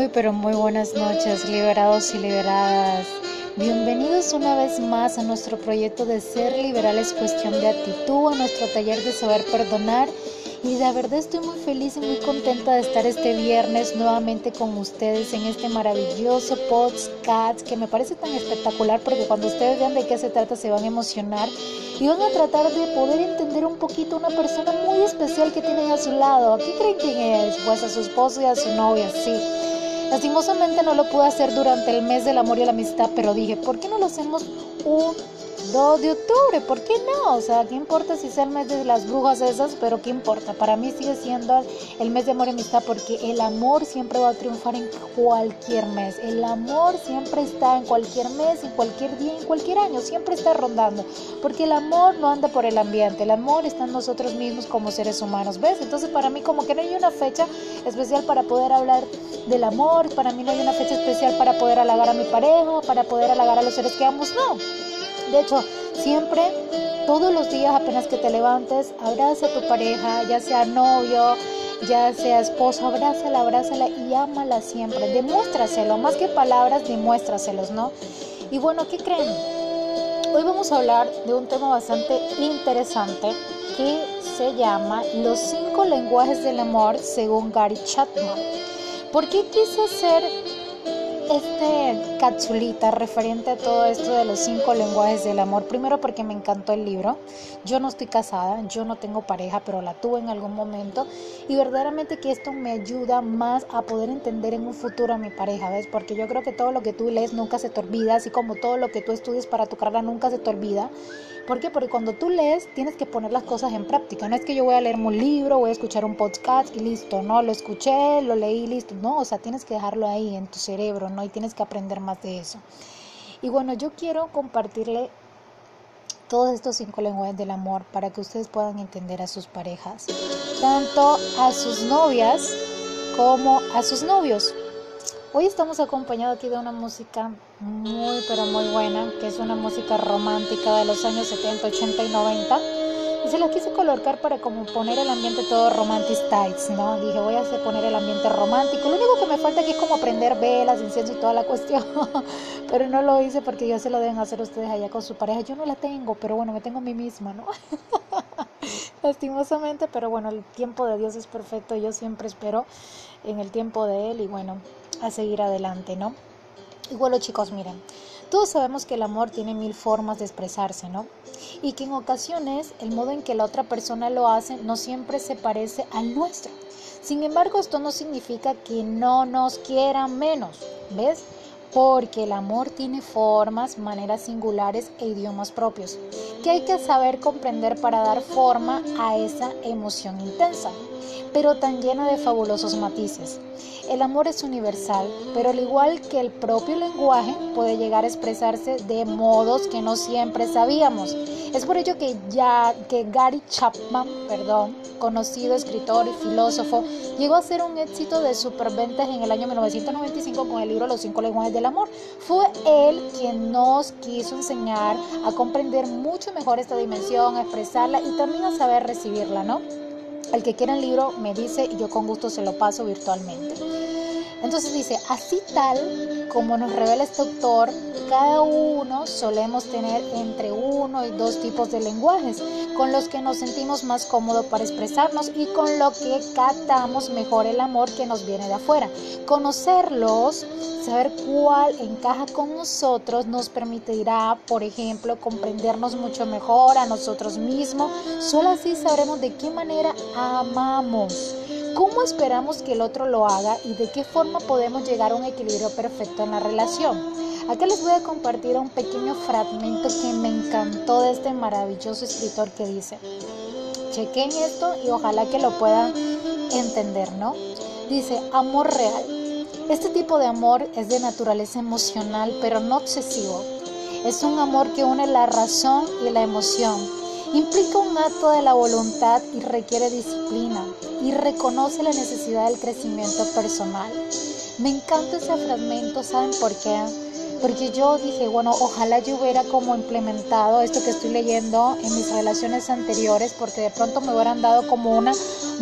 Muy, pero muy buenas noches, liberados y liberadas. Bienvenidos una vez más a nuestro proyecto de Ser Liberales Cuestión de Actitud, a nuestro taller de saber perdonar. Y de verdad estoy muy feliz y muy contenta de estar este viernes nuevamente con ustedes en este maravilloso podcast que me parece tan espectacular porque cuando ustedes vean de qué se trata se van a emocionar y van a tratar de poder entender un poquito a una persona muy especial que tienen a su lado. ¿Qué creen quién es? Pues a su esposo y a su novia, sí. Lastimosamente no lo pude hacer durante el mes del amor y la amistad, pero dije, ¿por qué no lo hacemos un 2 de octubre, ¿por qué no? O sea, ¿qué importa si es el mes de las brujas esas? Pero ¿qué importa? Para mí sigue siendo el mes de amor y amistad porque el amor siempre va a triunfar en cualquier mes. El amor siempre está en cualquier mes, en cualquier día, en cualquier año, siempre está rondando. Porque el amor no anda por el ambiente, el amor está en nosotros mismos como seres humanos, ¿ves? Entonces para mí como que no hay una fecha especial para poder hablar del amor, para mí no hay una fecha especial para poder halagar a mi pareja, para poder halagar a los seres que amos, no. De hecho, siempre, todos los días apenas que te levantes, abraza a tu pareja, ya sea novio, ya sea esposo, abrázala, abrázala y ámala siempre. Demuéstraselo, más que palabras, demuéstraselos, ¿no? Y bueno, ¿qué creen? Hoy vamos a hablar de un tema bastante interesante que se llama Los cinco lenguajes del amor según Gary Chapman. ¿Por qué quise hacer este capsulita referente a todo esto de los cinco lenguajes del amor. Primero porque me encantó el libro. Yo no estoy casada, yo no tengo pareja, pero la tuve en algún momento. Y verdaderamente que esto me ayuda más a poder entender en un futuro a mi pareja, ¿ves? Porque yo creo que todo lo que tú lees nunca se te olvida, así como todo lo que tú estudias para tu carrera nunca se te olvida. ¿Por qué? Porque cuando tú lees tienes que poner las cosas en práctica. No es que yo voy a leer un libro, voy a escuchar un podcast y listo. No, lo escuché, lo leí, listo. No, o sea, tienes que dejarlo ahí en tu cerebro, ¿no? Y tienes que aprender más de eso. Y bueno, yo quiero compartirle todos estos cinco lenguajes del amor para que ustedes puedan entender a sus parejas, tanto a sus novias como a sus novios. Hoy estamos acompañados aquí de una música muy pero muy buena, que es una música romántica de los años 70, 80 y 90. Y se la quise colocar para como poner el ambiente todo romantic styles, ¿no? Dije, voy a hacer poner el ambiente romántico. Lo único que me falta aquí es como prender velas, incienso y toda la cuestión. pero no lo hice porque ya se lo deben hacer ustedes allá con su pareja. Yo no la tengo, pero bueno, me tengo a mí misma, ¿no? Lastimosamente, pero bueno, el tiempo de Dios es perfecto. Yo siempre espero en el tiempo de Él y bueno, a seguir adelante, ¿no? Y bueno, chicos, miren, todos sabemos que el amor tiene mil formas de expresarse, ¿no? Y que en ocasiones el modo en que la otra persona lo hace no siempre se parece al nuestro. Sin embargo, esto no significa que no nos quieran menos, ¿ves? Porque el amor tiene formas, maneras singulares e idiomas propios, que hay que saber comprender para dar forma a esa emoción intensa, pero tan llena de fabulosos matices. El amor es universal, pero al igual que el propio lenguaje puede llegar a expresarse de modos que no siempre sabíamos. Es por ello que, ya, que Gary Chapman, perdón, conocido escritor y filósofo, llegó a ser un éxito de superventas en el año 1995 con el libro Los cinco lenguajes del amor. Fue él quien nos quiso enseñar a comprender mucho mejor esta dimensión, a expresarla y también a saber recibirla, ¿no? El que quiera el libro me dice y yo con gusto se lo paso virtualmente. Entonces dice, así tal como nos revela este autor, cada uno solemos tener entre uno y dos tipos de lenguajes con los que nos sentimos más cómodos para expresarnos y con lo que catamos mejor el amor que nos viene de afuera. Conocerlos, saber cuál encaja con nosotros nos permitirá, por ejemplo, comprendernos mucho mejor a nosotros mismos. Solo así sabremos de qué manera amamos. ¿Cómo esperamos que el otro lo haga y de qué forma podemos llegar a un equilibrio perfecto en la relación? Acá les voy a compartir un pequeño fragmento que me encantó de este maravilloso escritor que dice, chequen esto y ojalá que lo puedan entender, ¿no? Dice, amor real. Este tipo de amor es de naturaleza emocional, pero no obsesivo. Es un amor que une la razón y la emoción Implica un acto de la voluntad y requiere disciplina y reconoce la necesidad del crecimiento personal. Me encanta ese fragmento, ¿saben por qué? Porque yo dije, bueno, ojalá yo hubiera como implementado esto que estoy leyendo en mis relaciones anteriores, porque de pronto me hubieran dado como una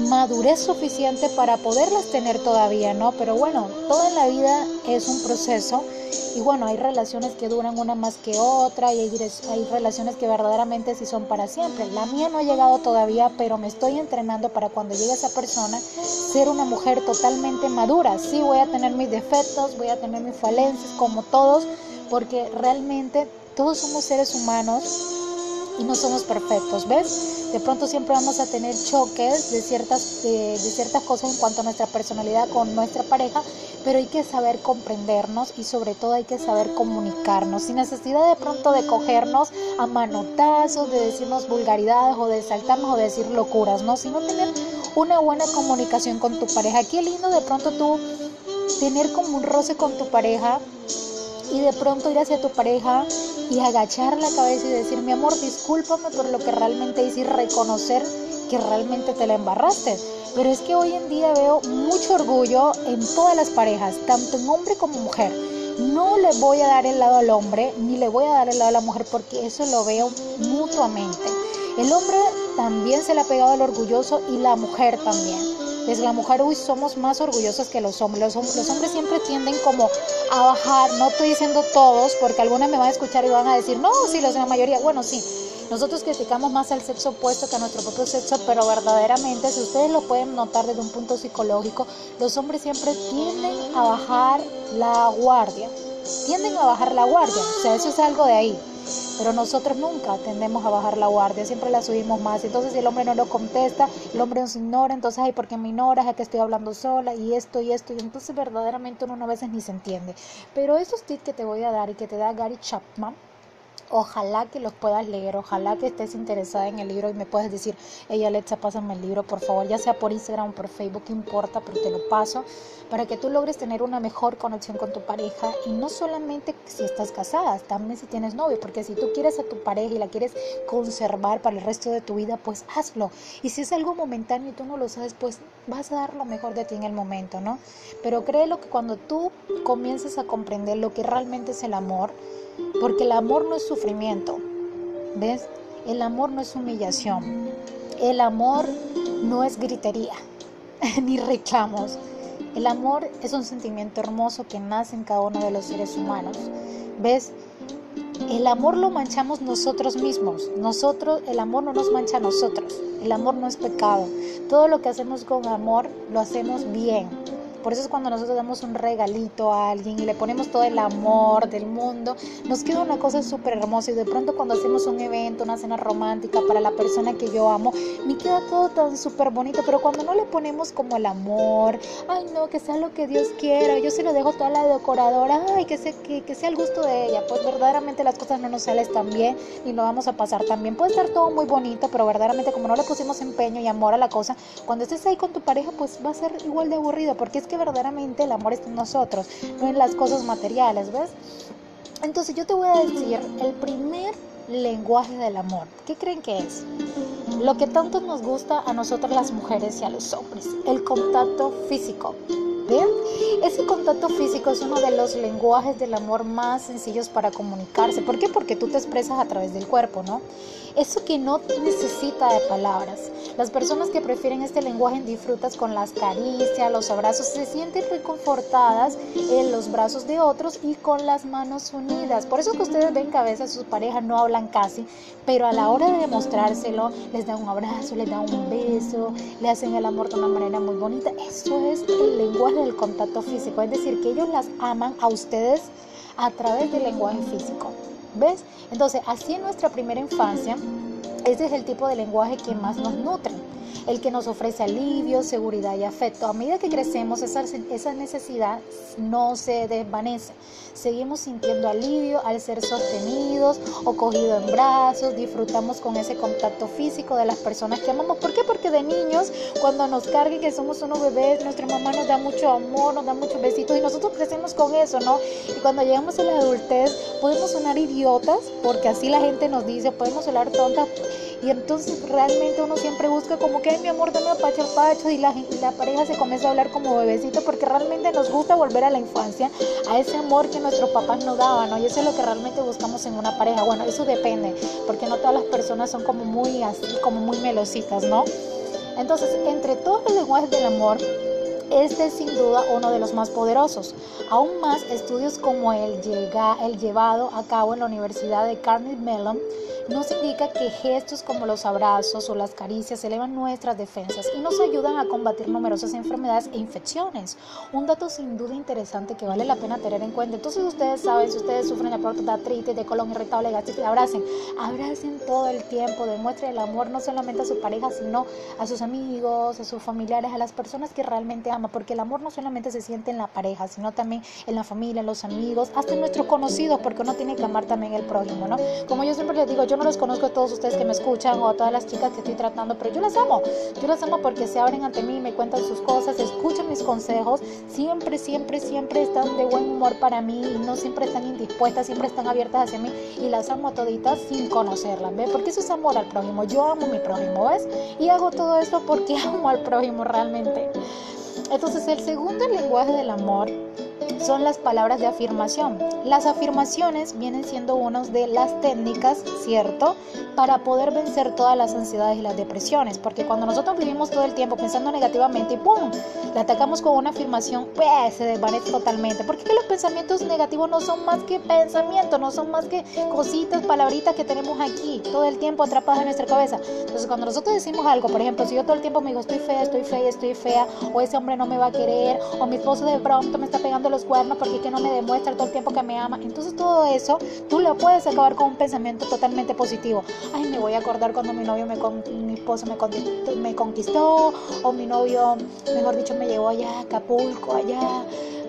madurez suficiente para poderlas tener todavía, ¿no? Pero bueno, toda la vida es un proceso y bueno, hay relaciones que duran una más que otra y hay, relaciones que verdaderamente sí son para siempre. La mía no ha llegado todavía, pero me estoy entrenando para cuando llegue esa persona ser una mujer totalmente madura. Sí, voy a tener mis defectos, voy a tener mis falencias como todos, porque realmente todos somos seres humanos y no somos perfectos, ¿ves? De pronto siempre vamos a tener choques de ciertas, de, ciertas cosas en cuanto a nuestra personalidad con nuestra pareja, pero hay que saber comprendernos y sobre todo hay que saber comunicarnos, sin necesidad de pronto de cogernos a manotazos, de decirnos vulgaridades o de saltarnos o de decir locuras, ¿no? Sino tener una buena comunicación con tu pareja. Qué lindo de pronto tú tener como un roce con tu pareja y de pronto ir hacia tu pareja y agachar la cabeza y decir, mi amor, discúlpame por lo que realmente hice y reconocer que realmente te la embarraste. Pero es que hoy en día veo mucho orgullo en todas las parejas, tanto en hombre como mujer. No le voy a dar el lado al hombre, ni le voy a dar el lado a la mujer, porque eso lo veo mutuamente. El hombre también se le ha pegado al orgulloso y la mujer también. Desde la mujer, hoy somos más orgullosos que los hombres. Los, hombres siempre tienden como a bajar, no estoy diciendo todos, porque algunos me van a escuchar y van a decir, no, sí, los la mayoría, bueno, sí. Nosotros criticamos más al sexo opuesto que a nuestro propio sexo, pero verdaderamente, si ustedes lo pueden notar desde un punto psicológico, los hombres siempre tienden a bajar la guardia. Tienden a bajar la guardia, o sea, eso es algo de ahí. Pero nosotros nunca tendemos a bajar la guardia, siempre la subimos más. Entonces, si el hombre no lo contesta, el hombre nos ignora, entonces, ay, ¿por qué me ignoras? ¿A que estoy hablando sola? Y esto y esto. Y entonces, verdaderamente, uno a veces ni se entiende. Pero esos tips que te voy a dar y que te da Gary Chapman, Ojalá que los puedas leer, ojalá que estés interesada en el libro y me puedes decir, ella Alexa, pásame el libro, por favor, ya sea por Instagram o por Facebook, importa, pero te lo paso, para que tú logres tener una mejor conexión con tu pareja y no solamente si estás casada, también si tienes novio, porque si tú quieres a tu pareja y la quieres conservar para el resto de tu vida, pues hazlo. Y si es algo momentáneo y tú no lo sabes, pues vas a dar lo mejor de ti en el momento, ¿no? Pero créelo que cuando tú comiences a comprender lo que realmente es el amor, porque el amor no es sufrimiento, ¿ves? El amor no es humillación. El amor no es gritería, ni reclamos. El amor es un sentimiento hermoso que nace en cada uno de los seres humanos. ¿Ves? El amor lo manchamos nosotros mismos. Nosotros, el amor no nos mancha a nosotros. El amor no es pecado. Todo lo que hacemos con amor lo hacemos bien. Por eso es cuando nosotros damos un regalito a alguien y le ponemos todo el amor del mundo, nos queda una cosa súper hermosa y de pronto cuando hacemos un evento, una cena romántica para la persona que yo amo, me queda todo tan súper bonito, pero cuando no le ponemos como el amor, ay no, que sea lo que Dios quiera, yo se lo dejo toda la decoradora, ay, que sea, que, que sea el gusto de ella, pues verdaderamente las cosas no nos salen tan bien y no vamos a pasar tan bien. Puede estar todo muy bonito, pero verdaderamente como no le pusimos empeño y amor a la cosa, cuando estés ahí con tu pareja, pues va a ser igual de aburrido, porque es que verdaderamente el amor está en nosotros, no en las cosas materiales, ¿ves? Entonces yo te voy a decir el primer lenguaje del amor. ¿Qué creen que es? Lo que tanto nos gusta a nosotras las mujeres y a los hombres, el contacto físico. ¿Bien? Ese contacto físico es uno de los lenguajes del amor más sencillos para comunicarse. ¿Por qué? Porque tú te expresas a través del cuerpo, ¿no? Eso que no necesita de palabras. Las personas que prefieren este lenguaje disfrutas con las caricias, los abrazos, se sienten reconfortadas en los brazos de otros y con las manos unidas. Por eso que ustedes ven que a veces sus parejas no hablan casi, pero a la hora de demostrárselo, les dan un abrazo, les dan un beso, le hacen el amor de una manera muy bonita. Eso es el lenguaje del contacto físico, es decir, que ellos las aman a ustedes a través del lenguaje físico. ¿Ves? Entonces, así en nuestra primera infancia, ese es el tipo de lenguaje que más nos nutre el que nos ofrece alivio, seguridad y afecto. A medida que crecemos, esa, necesidad no se desvanece. Seguimos sintiendo alivio al ser sostenidos o cogidos en brazos, disfrutamos con ese contacto físico de las personas que amamos. ¿Por qué? Porque de niños, cuando nos carguen que somos unos bebés, nuestra mamá nos da mucho amor, nos da muchos besitos y nosotros crecemos con eso, ¿no? Y cuando llegamos a la adultez, podemos sonar idiotas, porque así la gente nos dice, podemos sonar tontas y entonces realmente uno siempre busca como que, mi amor, dame pacho pacho y la, y la pareja se comienza a hablar como bebecito porque realmente nos gusta volver a la infancia, a ese amor que nuestros papás nos daban, ¿no? Y eso es lo que realmente buscamos en una pareja. Bueno, eso depende, porque no todas las personas son como muy así, como muy melositas, ¿no? Entonces, entre todos los lenguajes del amor, este es sin duda uno de los más poderosos. Aún más, estudios como el, llega, el llevado a cabo en la Universidad de Carnegie Mellon nos indica que gestos como los abrazos o las caricias elevan nuestras defensas y nos ayudan a combatir numerosas enfermedades e infecciones. Un dato sin duda interesante que vale la pena tener en cuenta. Entonces ustedes saben, si ustedes sufren de artritis, de colon irritable, gastritis, abracen, abracen todo el tiempo, demuestren el amor no solamente a su pareja, sino a sus amigos, a sus familiares, a las personas que realmente ama, porque el amor no solamente se siente en la pareja, sino también en la familia, en los amigos, hasta en nuestros conocidos, porque uno tiene que amar también el prójimo, ¿no? Como yo siempre les digo, yo no los conozco a todos ustedes que me escuchan o a todas las chicas que estoy tratando, pero yo las amo. Yo las amo porque se abren ante mí, me cuentan sus cosas, escuchan mis consejos, siempre, siempre, siempre están de buen humor para mí y no siempre están indispuestas, siempre están abiertas hacia mí y las amo a toditas sin conocerlas, ¿ves? Porque eso es amor al prójimo. Yo amo a mi prójimo, ¿ves? Y hago todo esto porque amo al prójimo realmente. Entonces, el segundo lenguaje del amor son las palabras de afirmación. Las afirmaciones vienen siendo una de las técnicas, ¿cierto? Para poder vencer todas las ansiedades y las depresiones. Porque cuando nosotros vivimos todo el tiempo pensando negativamente y ¡pum! Le atacamos con una afirmación, pues se desvanece totalmente. Porque los pensamientos negativos no son más que pensamientos, no son más que cositas, palabritas que tenemos aquí, todo el tiempo atrapadas en nuestra cabeza. Entonces cuando nosotros decimos algo, por ejemplo, si yo todo el tiempo me digo estoy fea, estoy fea, estoy fea, o ese hombre no me va a querer, o mi esposo de pronto me está pegando los cuernos porque es que no me demuestra todo el tiempo que me ama. Entonces todo eso tú lo puedes acabar con un pensamiento totalmente positivo. Ay, me voy a acordar cuando mi novio me mi esposo me conquistó, me conquistó o mi novio, mejor dicho, me llevó allá a Acapulco, allá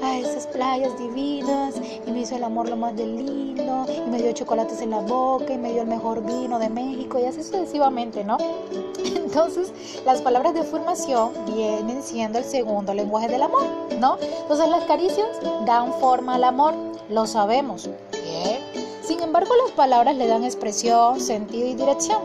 a esas playas divinas y me hizo el amor lo más de lindo y me dio chocolates en la boca y me dio el mejor vino de México y así sucesivamente, ¿no? Entonces, las palabras de afirmación vienen siendo el segundo lenguaje del amor, ¿no? Entonces, las caricias dan forma al amor, lo sabemos. Bien. Sin embargo, las palabras le dan expresión, sentido y dirección.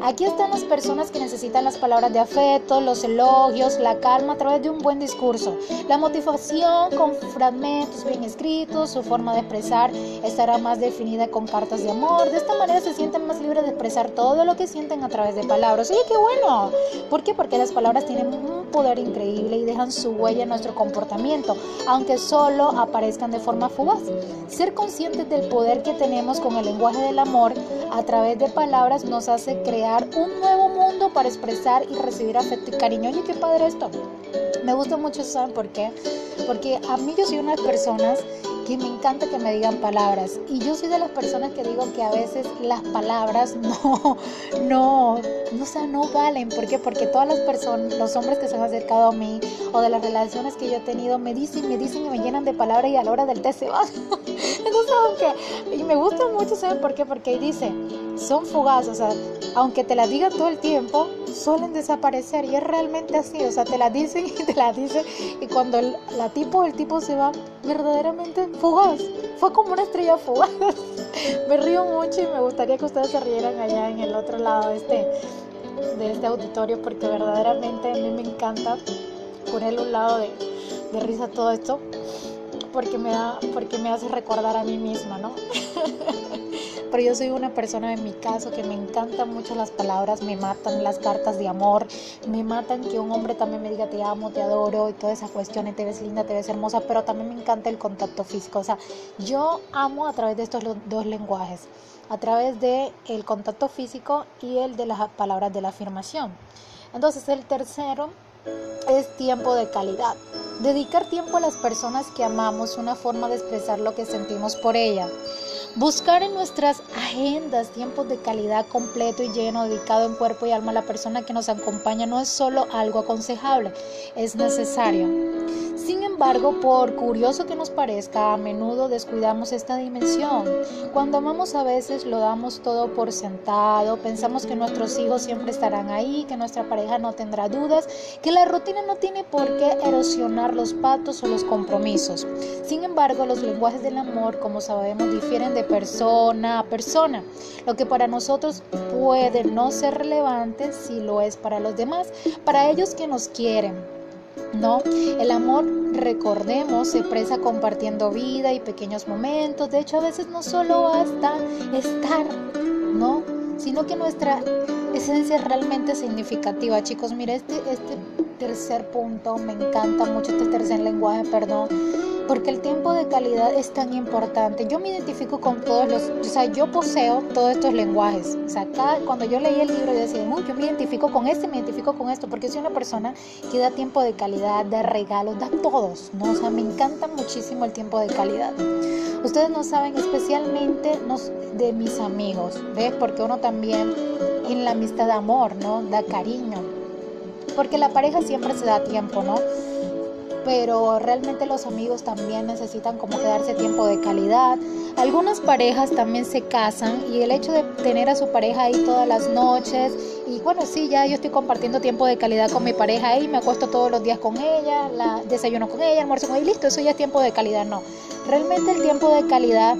Aquí están las personas que necesitan las palabras de afecto, los elogios, la calma a través de un buen discurso. La motivación con fragmentos bien escritos, su forma de expresar estará más definida con cartas de amor. De esta manera se sienten más libres de expresar todo lo que sienten a través de palabras. Oye, qué bueno. ¿Por qué? Porque las palabras tienen un poder increíble y dejan su huella en nuestro comportamiento, aunque solo aparezcan de forma fugaz. Ser conscientes del poder que tenemos con el lenguaje del amor a través de palabras nos hace creer un nuevo mundo para expresar y recibir afecto y cariño. Oye, qué padre esto. Me gusta mucho, ¿saben por qué? Porque a mí yo soy una de las personas que me encanta que me digan palabras. Y yo soy de las personas que digo que a veces las palabras no, no, no, o no valen. ¿Por qué? Porque todas las personas, los hombres que se han acercado a mí o de las relaciones que yo he tenido, me dicen, me dicen y me llenan de palabras y a la hora del té se van. Entonces, aunque, y me gusta mucho, ¿saben por qué? Porque dice, son fugaces, o sea, aunque te las diga todo el tiempo, suelen desaparecer y es realmente así, o sea, te las dicen y te las dicen y cuando el, la tipo, el tipo se va, verdaderamente fugaz, fue como una estrella fugaz. me río mucho y me gustaría que ustedes se rieran allá en el otro lado de este, de este auditorio porque verdaderamente a mí me encanta ponerle un lado de, de risa todo esto porque me da porque me hace recordar a mí misma, ¿no? pero yo soy una persona en mi caso que me encantan mucho las palabras, me matan las cartas de amor, me matan que un hombre también me diga te amo, te adoro y toda esa cuestión, te ves linda, te ves hermosa, pero también me encanta el contacto físico, o sea, yo amo a través de estos dos lenguajes, a través de el contacto físico y el de las palabras de la afirmación. Entonces, el tercero es tiempo de calidad. Dedicar tiempo a las personas que amamos, una forma de expresar lo que sentimos por ella. Buscar en nuestras agendas tiempos de calidad completo y lleno, dedicado en cuerpo y alma a la persona que nos acompaña, no es solo algo aconsejable, es necesario. Sin embargo, por curioso que nos parezca, a menudo descuidamos esta dimensión. Cuando amamos a veces lo damos todo por sentado, pensamos que nuestros hijos siempre estarán ahí, que nuestra pareja no tendrá dudas, que la rutina no tiene por qué erosionar los patos o los compromisos. Sin embargo, los lenguajes del amor, como sabemos, difieren de persona a persona. Lo que para nosotros puede no ser relevante, si lo es para los demás, para ellos que nos quieren ¿no? El amor, recordemos, se expresa compartiendo vida y pequeños momentos. De hecho, a veces no solo basta estar, ¿no? Sino que nuestra esencia realmente significativa, chicos. Mira, este, este tercer punto me encanta mucho, este tercer lenguaje, perdón porque el tiempo de calidad es tan importante. Yo me identifico con todos los, o sea, yo poseo todos estos lenguajes. O sea, cuando yo leí el libro, yo decía, Uy, yo me identifico con este, me identifico con esto, porque soy una persona que da tiempo de calidad, da regalos, da todos, ¿no? O sea, me encanta muchísimo el tiempo de calidad. Ustedes no saben, especialmente de mis amigos, ¿ves? Porque uno también en la amistad da amor, ¿no? Da cariño. Porque la pareja siempre se da tiempo, ¿no? Pero realmente los amigos también necesitan como quedarse tiempo de calidad. Algunas parejas también se casan y el hecho de tener a su pareja ahí todas las noches y bueno, sí, ya yo estoy compartiendo tiempo de calidad con mi pareja ahí, me acuesto todos los días con ella, la, desayuno con ella, almuerzo con ella y listo, eso ya es tiempo de calidad, no. Realmente el tiempo de calidad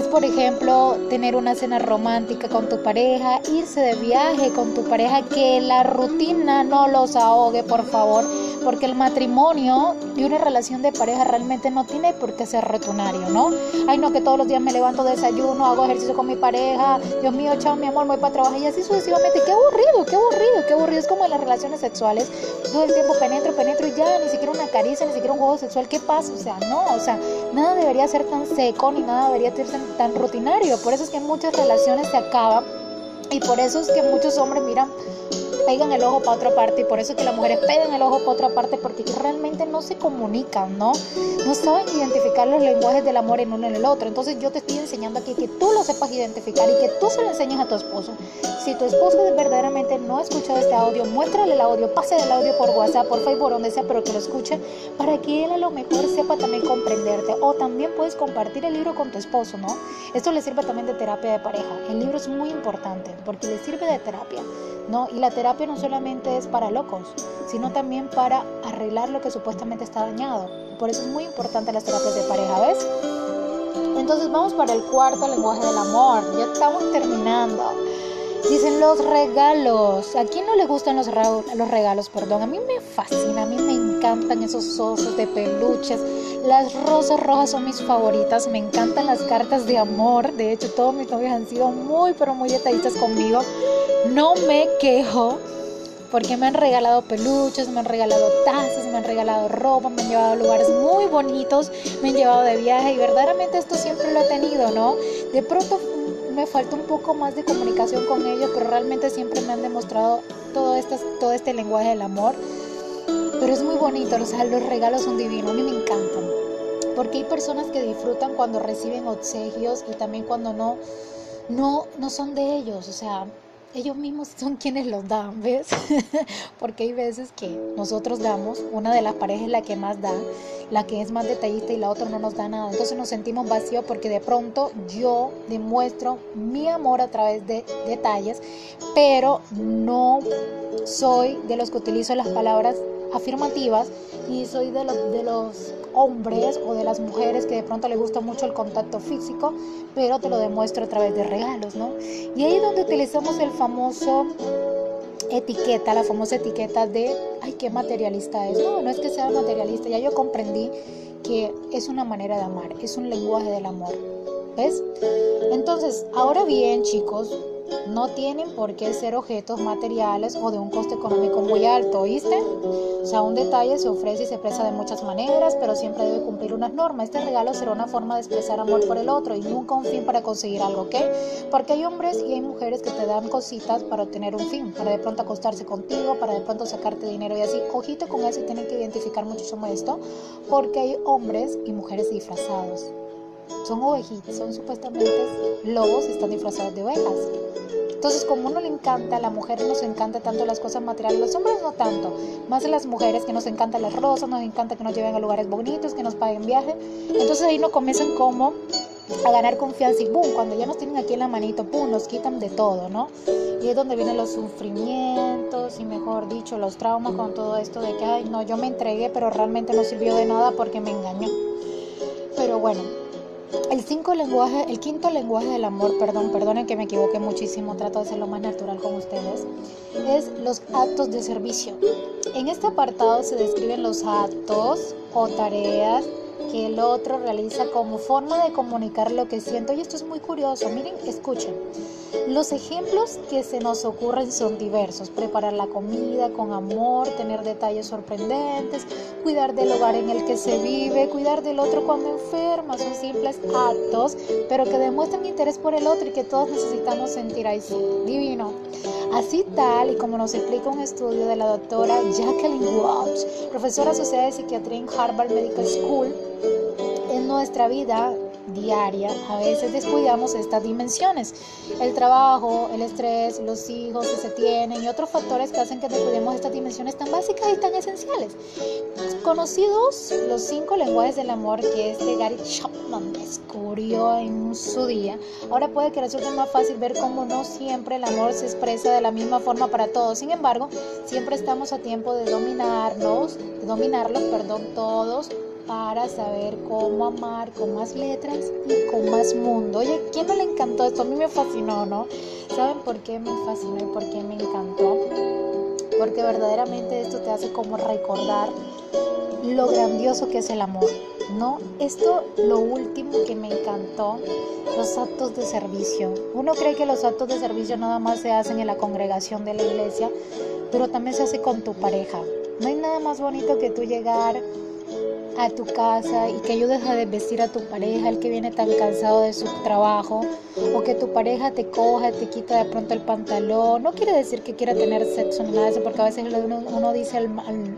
es, por ejemplo, tener una cena romántica con tu pareja, irse de viaje con tu pareja, que la rutina no los ahogue, por favor porque el matrimonio y una relación de pareja realmente no tiene por qué ser rutinario, ¿no? Ay, no, que todos los días me levanto, desayuno, hago ejercicio con mi pareja, Dios mío, chao, mi amor, voy para trabajar y así sucesivamente. Qué aburrido, qué aburrido, qué aburrido. Es como en las relaciones sexuales, todo el tiempo penetro, penetro y ya, ni siquiera una caricia, ni siquiera un juego sexual. ¿Qué pasa? O sea, no, o sea, nada debería ser tan seco ni nada debería ser tan rutinario. Por eso es que muchas relaciones se acaban y por eso es que muchos hombres miran pegan el ojo para otra parte y por eso es que las mujeres pegan el ojo para otra parte porque realmente no se comunican, ¿no? No saben identificar los lenguajes del amor en uno en el otro. Entonces yo te estoy enseñando aquí que tú lo sepas identificar y que tú se lo enseñes a tu esposo. Si tu esposo verdaderamente no ha escuchado este audio, muéstrale el audio, pase el audio por WhatsApp, por Facebook, donde sea, pero que lo escuche para que él a lo mejor sepa también comprenderte. O también puedes compartir el libro con tu esposo, ¿no? Esto le sirve también de terapia de pareja. El libro es muy importante porque le sirve de terapia. ¿No? Y la terapia no solamente es para locos, sino también para arreglar lo que supuestamente está dañado. Por eso es muy importante las terapias de pareja, ¿ves? Entonces vamos para el cuarto lenguaje del amor. Ya estamos terminando. Dicen los regalos. ¿A quién no le gustan los, los regalos? Perdón, a mí me fascina, a mí me encantan esos osos de peluches. Las rosas rojas son mis favoritas, me encantan las cartas de amor. De hecho, todos mis novios han sido muy, pero muy detallistas conmigo. No me quejo porque me han regalado peluches, me han regalado tazas, me han regalado ropa, me han llevado a lugares muy bonitos, me han llevado de viaje y verdaderamente esto siempre lo he tenido, ¿no? De pronto me falta un poco más de comunicación con ellos, pero realmente siempre me han demostrado todo este, todo este lenguaje del amor. Pero es muy bonito, o sea, los regalos son divinos, a mí me encantan. Porque hay personas que disfrutan cuando reciben obsequios y también cuando no, no, no son de ellos, o sea, ellos mismos son quienes los dan, ¿ves? Porque hay veces que nosotros damos, una de las parejas es la que más da, la que es más detallista y la otra no nos da nada. Entonces nos sentimos vacíos porque de pronto yo demuestro mi amor a través de detalles, pero no soy de los que utilizo las palabras afirmativas y soy de los, de los hombres o de las mujeres que de pronto le gusta mucho el contacto físico, pero te lo demuestro a través de regalos, ¿no? Y ahí es donde utilizamos el famoso etiqueta, la famosa etiqueta de, ay, qué materialista es. No, no es que sea materialista, ya yo comprendí que es una manera de amar, es un lenguaje del amor. ¿Ves? Entonces, ahora bien, chicos, no tienen por qué ser objetos materiales o de un coste económico muy alto, ¿oíste? O sea, un detalle se ofrece y se expresa de muchas maneras, pero siempre debe cumplir unas normas. Este regalo será una forma de expresar amor por el otro y nunca un fin para conseguir algo, ¿ok? Porque hay hombres y hay mujeres que te dan cositas para obtener un fin, para de pronto acostarse contigo, para de pronto sacarte dinero y así. Ojito con eso y tienen que identificar muchísimo esto, porque hay hombres y mujeres disfrazados son ovejitas, son supuestamente lobos, están disfrazados de ovejas. Entonces, como uno le encanta, a la mujer nos encanta tanto las cosas materiales, los hombres no tanto, más a las mujeres que nos encantan las rosas, nos encanta que nos lleven a lugares bonitos, que nos paguen viaje. Entonces ahí nos comienzan como a ganar confianza y boom, cuando ya nos tienen aquí en la manito, boom, nos quitan de todo, ¿no? Y es donde vienen los sufrimientos y mejor dicho, los traumas con todo esto de que, ay, no, yo me entregué, pero realmente no sirvió de nada porque me engañó. Pero bueno, el, cinco lenguaje, el quinto lenguaje del amor, perdón, perdonen que me equivoque muchísimo, trato de ser lo más natural con ustedes, es los actos de servicio. En este apartado se describen los actos o tareas que el otro realiza como forma de comunicar lo que siento. Y esto es muy curioso. Miren, escuchen. Los ejemplos que se nos ocurren son diversos. Preparar la comida con amor, tener detalles sorprendentes, cuidar del hogar en el que se vive, cuidar del otro cuando enferma. Son simples actos, pero que demuestran interés por el otro y que todos necesitamos sentir ahí. Divino. Así tal y como nos explica un estudio de la doctora Jacqueline Watts, profesora asociada de psiquiatría en Harvard Medical School, en nuestra vida diaria, a veces descuidamos estas dimensiones. El trabajo, el estrés, los hijos que se tienen y otros factores que hacen que descuidemos estas dimensiones tan básicas y tan esenciales. Conocidos los cinco lenguajes del amor que este Gary Chapman descubrió en su día, ahora puede que resulte más fácil ver cómo no siempre el amor se expresa de la misma forma para todos. Sin embargo, siempre estamos a tiempo de dominarnos, de dominarlos, perdón, todos para saber cómo amar con más letras y con más mundo. Oye, ¿quién no le encantó esto? A mí me fascinó, ¿no? ¿Saben por qué me fascinó y por qué me encantó? Porque verdaderamente esto te hace como recordar lo grandioso que es el amor, ¿no? Esto, lo último que me encantó, los actos de servicio. Uno cree que los actos de servicio nada más se hacen en la congregación de la iglesia, pero también se hace con tu pareja. No hay nada más bonito que tú llegar a tu casa y que ayudes a desvestir a tu pareja, el que viene tan cansado de su trabajo, o que tu pareja te coja, te quita de pronto el pantalón. No quiere decir que quiera tener sexo ni nada de eso, porque a veces uno, uno dice al,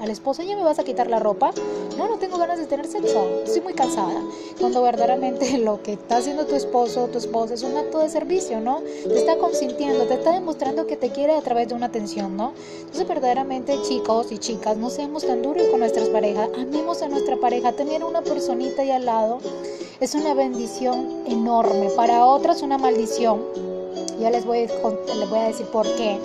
al, esposo, ¿ya me vas a quitar la ropa? No, no tengo ganas de tener sexo, estoy muy cansada. Cuando verdaderamente lo que está haciendo tu esposo o tu esposa es un acto de servicio, ¿no? Te está consintiendo, te está demostrando que te quiere a través de una atención, ¿no? Entonces verdaderamente chicos y chicas, no seamos tan duros con nuestras parejas, amemos a nuestra pareja pareja, tener una personita ahí al lado es una bendición enorme. Para otras una maldición. Ya les voy, a, decir por qué.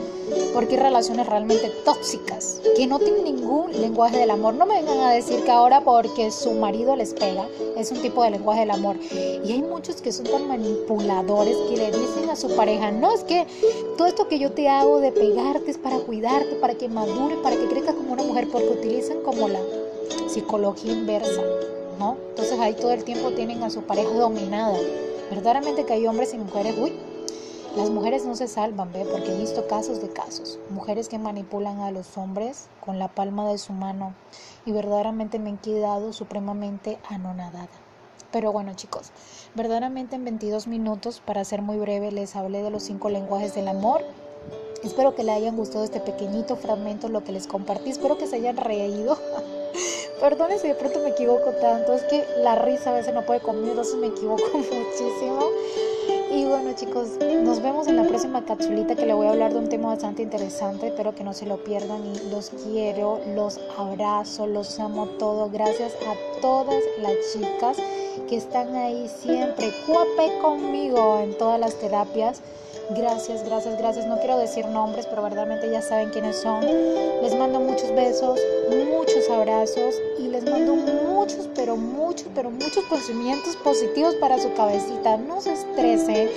Porque hay relaciones realmente tóxicas, que no tienen ningún lenguaje del amor. No me vengan a decir que ahora porque su marido les pega, es un tipo de lenguaje del amor. Y hay muchos que son tan manipuladores que le dicen a su pareja, no, es que todo esto que yo te hago de pegarte es para cuidarte, para que madure, para que crezcas como una mujer, porque utilizan como la psicología inversa, ¿no? Entonces ahí todo el tiempo tienen a su pareja dominada. Verdaderamente que hay hombres y mujeres, uy, las mujeres no se salvan, ¿ve? Porque he visto casos de casos. Mujeres que manipulan a los hombres con la palma de su mano y verdaderamente me han quedado supremamente anonadada. Pero bueno chicos, verdaderamente en 22 minutos, para ser muy breve, les hablé de los cinco lenguajes del amor. Espero que les hayan gustado este pequeñito fragmento, lo que les compartí. Espero que se hayan reído. Perdone si de pronto me equivoco tanto, es que la risa a veces no puede conmigo, entonces me equivoco muchísimo. Y bueno chicos, nos vemos en la próxima capsulita que le voy a hablar de un tema bastante interesante, espero que no se lo pierdan y los quiero, los abrazo, los amo todo, gracias a todas las chicas que están ahí siempre, cuape conmigo en todas las terapias. Gracias, gracias, gracias. No quiero decir nombres, pero verdaderamente ya saben quiénes son. Les mando muchos besos, muchos abrazos y les mando muchos, pero muchos, pero muchos conocimientos positivos para su cabecita. No se estresen,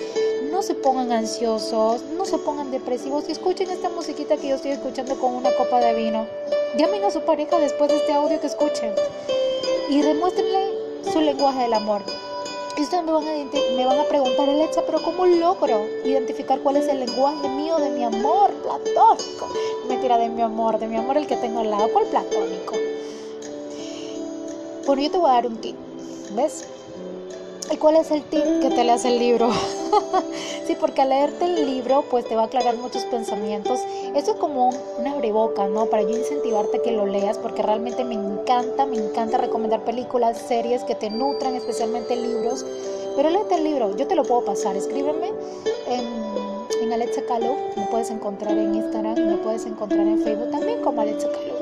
no se pongan ansiosos, no se pongan depresivos y escuchen esta musiquita que yo estoy escuchando con una copa de vino. Llamen a su pareja después de este audio que escuchen y demuéstrenle su lenguaje del amor. Ustedes me van, a, me van a preguntar, Alexa, pero ¿cómo logro identificar cuál es el lenguaje mío de mi amor platónico? Mentira, de mi amor, de mi amor el que tengo al lado. ¿Cuál platónico? Bueno, yo te voy a dar un tip, ¿ves? ¿Y cuál es el tip que te leas el libro? sí, porque al leerte el libro, pues te va a aclarar muchos pensamientos. Esto es como una abreboca, ¿no? Para yo incentivarte a que lo leas, porque realmente me encanta, me encanta recomendar películas, series que te nutran, especialmente libros. Pero léete el libro, yo te lo puedo pasar. Escríbeme en, en Alexa Calo, me puedes encontrar en Instagram, me puedes encontrar en Facebook también como Alexa Calo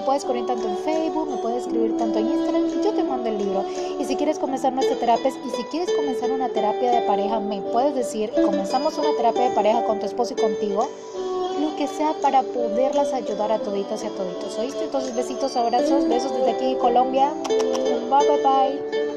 me puedes escribir tanto en Facebook, me puedes escribir tanto en Instagram yo te mando el libro. Y si quieres comenzar nuestra terapia y si quieres comenzar una terapia de pareja, me puedes decir, comenzamos una terapia de pareja con tu esposo y contigo, lo que sea para poderlas ayudar a toditas y a toditos. ¿Oíste? Entonces besitos, abrazos, besos desde aquí Colombia. Bye bye bye.